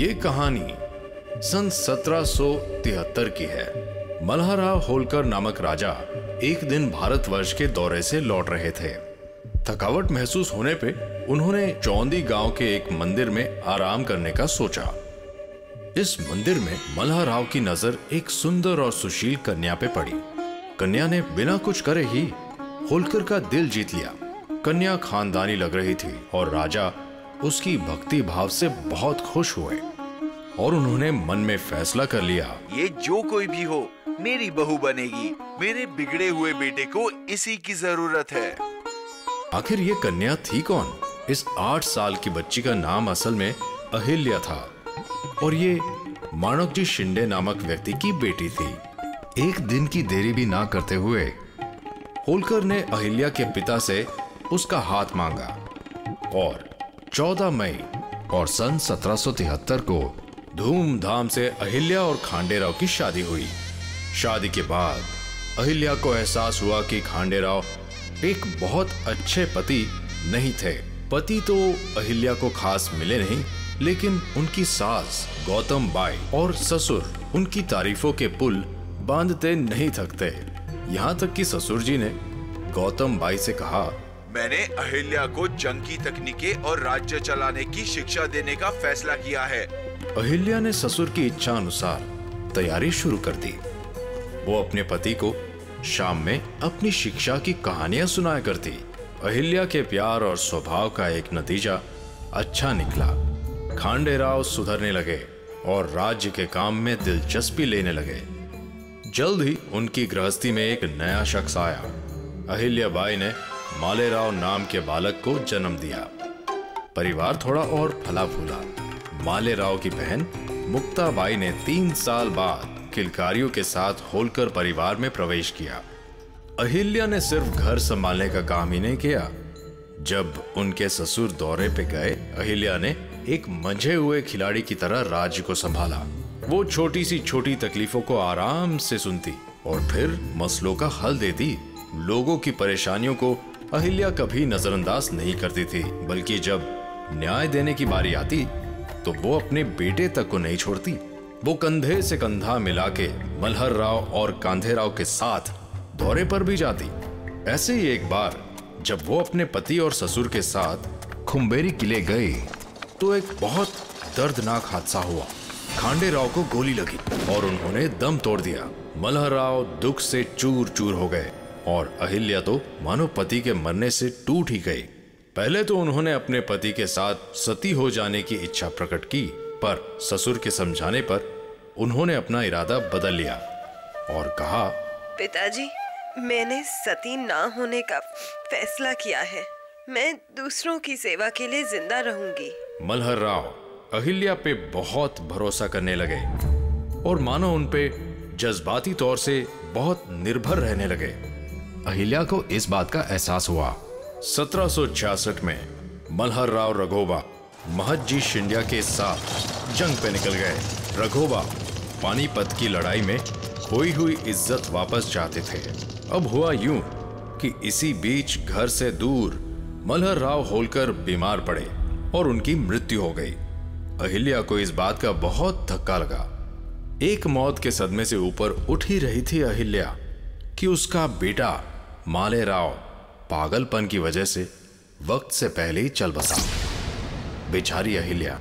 ये कहानी सन 1773 की है। मल्हाराव होलकर नामक राजा एक दिन भारतवर्ष के दौरे से लौट रहे थे। थकावट महसूस होने पे उन्होंने चौंदी गाँव के एक मंदिर में आराम करने का सोचा। इस मंदिर में मल्हाराव की नज़र एक सुंदर और सुशील कन्या पे पड़ी। कन्या ने बिना कुछ करे ही होलकर का दिल जीत लिया। कन्या खानदानी लग रही थी और राजा उसकी भक्ति भाव से बहुत खुश हुए और उन्होंने मन में फैसला कर लिया। ये जो कोई भी हो मेरी बहू बनेगी। मेरे बिगड़े हुए बेटे को इसी की ज़रूरत है। आखिर ये कन्या थी कौन? इस आठ साल की बच्ची का नाम असल में अहिल्या था। और ये माणक जी शिंदे नामक व्यक्ति की बेटी थी। एक दिन की देरी भी ना करते हुए होलकर ने अहिल्या के पिता से उसका हाथ मांगा और 14 मई और सन 1773 को धूमधाम से अहिल्या और खांडेराव की शादी हुई। शादी के बाद अहिल्या को एहसास हुआ कि खांडेराव एक बहुत अच्छे पति नहीं थे। पति तो अहिल्या को खास मिले नहीं, लेकिन उनकी सास गौतम बाई और ससुर उनकी तारीफों के पुल बांधते नहीं थकते। यहाँ तक कि ससुर जी ने गौतम बाई से कहा मैंने अहिल्या को जंग की तकनीकें और राज्य चलाने की शिक्षा देने का फैसला किया है। अहिल्या ने ससुर की इच्छा अनुसार तैयारी शुरू कर दी। वो अपने पति को शाम में अपनी शिक्षा की कहानियाँ सुनाया करती। अहिल्या के प्यार और स्वभाव का एक नतीजा अच्छा निकला। खांडेराव सुधरने लगे और राज्य के काम में दिलचस्पी लेने लगे। जल्द ही उनकी गृहस्थी में एक नया शख्स आया। अहिल्या बाई ने मालेराव नाम के बालक को जन्म दिया। परिवार थोड़ा और फला फूला मालेराव की बहन मुक्ताबाई ने तीन साल बाद किलकारियों के साथ होलकर परिवार में प्रवेश किया। अहिल्या ने सिर्फ़ घर संभालने का काम ही नहीं किया। जब उनके ससुर दौरे पे गए, अहिल्या ने एक मंझे हुए खिलाड़ी की तरह राज्य को संभाला। वो छोटी सी छोटी तकलीफों को आराम से सुनती और फिर मसलों का हल देती। लोगों की परेशानियों को अहिल्या कभी नजरअंदाज नहीं करती थी, बल्कि जब न्याय देने की बारी आती तो वो अपने बेटे तक को नहीं छोड़ती। वो कंधे से कंधा मिला के मल्हर राव और कांधे राव के साथ दौरे पर भी जाती। ऐसे ही एक बार, जब वो अपने पति और ससुर के साथ खुम्बेरी किले गए तो एक बहुत दर्दनाक हादसा हुआ। खांडे राव को गोली लगी और उन्होंने दम तोड़ दिया। मल्हर राव दुख से चूर चूर हो गए। और अहिल्या तो मानो पति के मरने से टूट ही गई। पहले तो उन्होंने अपने पति के साथ सती हो जाने की इच्छा प्रकट की पर ससुर के समझाने पर उन्होंने अपना इरादा बदल लिया और कहा पिताजी मैंने सती ना होने का फैसला किया है। मैं दूसरों की सेवा के लिए ज़िंदा रहूँगी। मलहर राव अहिल्या पे बहुत भरोसा करने लगे और मानो उनपे जज्बाती तौर से बहुत निर्भर रहने लगे। अहिल्या को इस बात का एहसास हुआ। 1766 में मल्हर राव रघोबा महजी शिंडिया के साथ जंग पे निकल गए। रघोबा पानीपत की लड़ाई में खोई हुई इज़्ज़त वापस चाहते थे। अब हुआ यूँ कि इसी बीच घर से दूर मल्हर राव होलकर बीमार पड़े और उनकी मृत्यु हो गई। अहिल्या को इस बात का बहुत धक्का लगा। एक मौत के सदमे से ऊपर उठ ही रही थी अहिल्या। कि उसका बेटा माले राव पागलपन की वजह से वक्त से पहले ही चल बसा। बेचारी अहिल्या,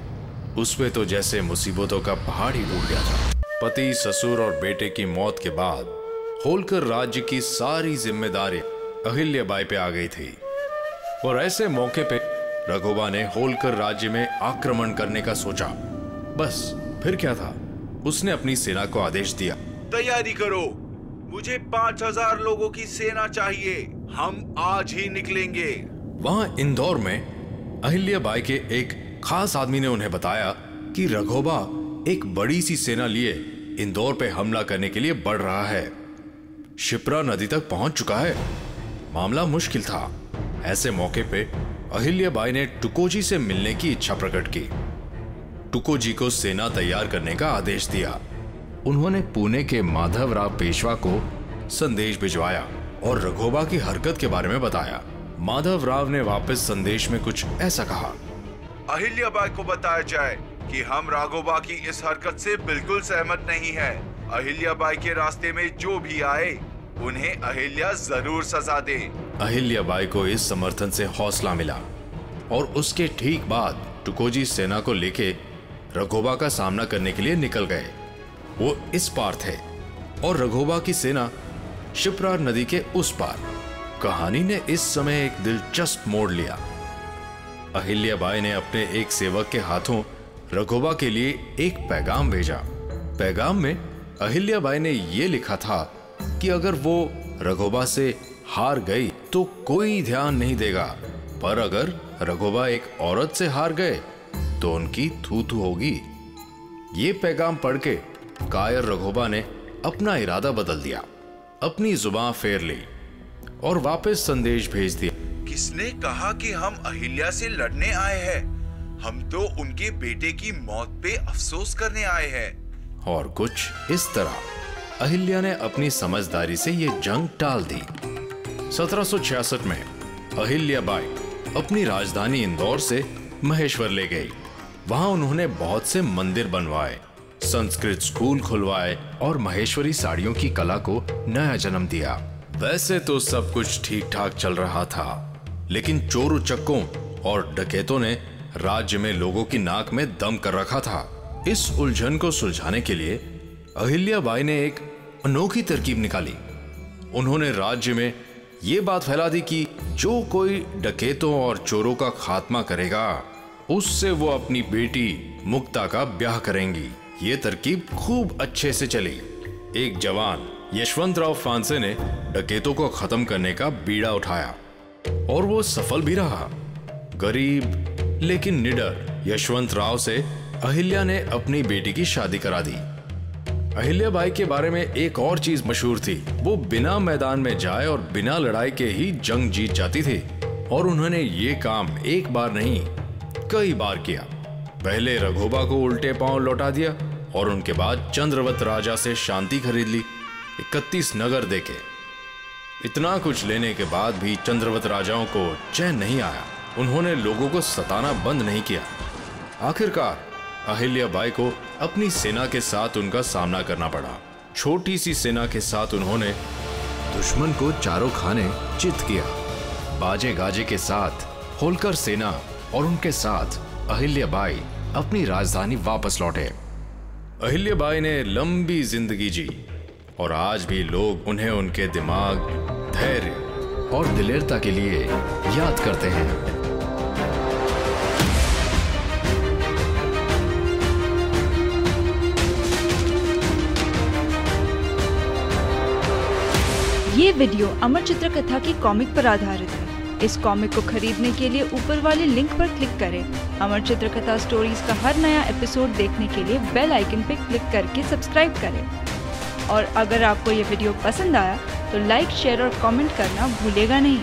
उसमें तो जैसे मुसीबतों का पहाड़ ही टूट गया था। पति, ससुर और बेटे की मौत के बाद होलकर राज्य की सारी ज़िम्मेदारी अहिल्या बाई पे आ गई थी। और ऐसे मौके पे रघुबा ने होलकर राज्य में आक्रमण करने का सोचा। बस, फिर क्या था? उसने अपनी सेना को आदेश दिया। तैयारी करो। मुझे पाँच हज़ार लोगों की सेना चाहिए। हम आज ही निकलेंगे। वहाँ इंदौर में अहिल्या बाई के एक खास आदमी ने उन्हें बताया कि रघोबा एक बड़ी सी सेना लिए इंदौर पे हमला करने के लिए बढ़ रहा है। शिप्रा नदी तक पहुँच चुका है। मामला मुश्किल था। ऐसे मौके पे अहिल्या बाई ने टुकोजी से मिलने की इच्छा प्रकट की। टुकोजी को सेना तैयार करने का आदेश दिया। उन्होंने पुणे के माधवराव पेशवा को संदेश भिजवाया और रघोबा की हरकत के बारे में बताया। माधव राव ने वापस संदेश में कुछ ऐसा कहा। अहिल्या बाई को बताया जाए कि हम राघोबा की इस हरकत से बिल्कुल सहमत नहीं है। अहिल्या बाई के रास्ते में जो भी आए उन्हें अहिल्या ज़रूर सजा दे। अहिल्या बाई को इस समर्थन से हौसला मिला और उसके ठीक बाद टुकोजी सेना को लेके रघोबा का सामना करने के लिए निकल गए। वो इस पार थे और रघोबा की सेना शिप्रार नदी के उस पार। कहानी ने इस समय एक दिलचस्प मोड़ लिया। अहिल्या बाई ने अपने एक सेवक के हाथों रघोबा के लिए एक पैगाम भेजा। पैगाम में अहिल्याबाई ने यह लिखा था कि अगर वो रघोबा से हार गई तो कोई ध्यान नहीं देगा, पर अगर रघोबा एक औरत से हार गए तो उनकी थू थू होगी। ये पैगाम पढ़ के कायर रघोबा ने अपना इरादा बदल दिया अपनी ज़ुबान फेर ली और वापस संदेश भेज दिया। किसने कहा कि हम अहिल्या से लड़ने आए हैं? हम तो उनके बेटे की मौत पे अफसोस करने आए हैं। और कुछ इस तरह अहिल्या ने अपनी समझदारी से ये जंग टाल दी। 1766 में अहिल्या बाई अपनी राजधानी इंदौर से महेश्वर ले गई। वहाँ उन्होंने बहुत से मंदिर बनवाए। संस्कृत स्कूल खुलवाए और महेश्वरी साड़ियों की कला को नया जन्म दिया। वैसे तो सब कुछ ठीक ठाक चल रहा था, लेकिन चोर उचक्कों और डकैतों ने राज्य में लोगों की नाक में दम कर रखा था। इस उलझन को सुलझाने के लिए अहिल्या बाई ने एक अनोखी तरकीब निकाली। उन्होंने राज्य में ये बात फैला दी कि जो कोई डकैतों और चोरों का खात्मा करेगा, उससे वो अपनी बेटी मुक्ता का ब्याह करेंगी। ये तरकीब खूब अच्छे से चली। एक जवान यशवंत राव फांसे ने डकेतों को खत्म करने का बीड़ा उठाया और वो सफल भी रहा। गरीब, लेकिन निडर यशवंत राव से अहिल्या ने अपनी बेटी की शादी करा दी। अहिल्या बाई के बारे में एक और चीज़ मशहूर थी। वो बिना मैदान में जाए और बिना लड़ाई के ही जंग जीत जाती थी और उन्होंने ये काम एक बार नहीं, कई बार किया। पहले रघोबा को उल्टे पाँव लौटा दिया और उनके बाद चंद्रवत राजा से शांति खरीद ली, इकतीस नगर देके इतना कुछ लेने के बाद भी चंद्रवत राजाओं को चैन नहीं आया। उन्होंने लोगों को सताना बंद नहीं किया। आखिरकार, अहिल्या बाई को अपनी सेना के साथ उनका सामना करना पड़ा। छोटी सी सेना के साथ उन्होंने दुश्मन को चारों खाने चित किया। बाजे गाजे के साथ, होलकर सेना और उनके साथ अहिल्या बाई अपनी राजधानी वापस लौटे। अहिल्या बाई ने लंबी ज़िंदगी जी, और आज भी लोग उन्हें उनके दिमाग, धैर्य और दिलेरता के लिए याद करते हैं। ये वीडियो अमर चित्र कथा की कॉमिक पर आधारित है। इस कॉमिक को खरीदने के लिए ऊपर वाले लिंक पर क्लिक करें। अमर चित्रकथा स्टोरीज का हर नया एपिसोड देखने के लिए बेल आइकन पर क्लिक करके सब्सक्राइब करें। और अगर आपको ये वीडियो पसंद आया तो लाइक शेयर और कमेंट करना भूलेगा नहीं।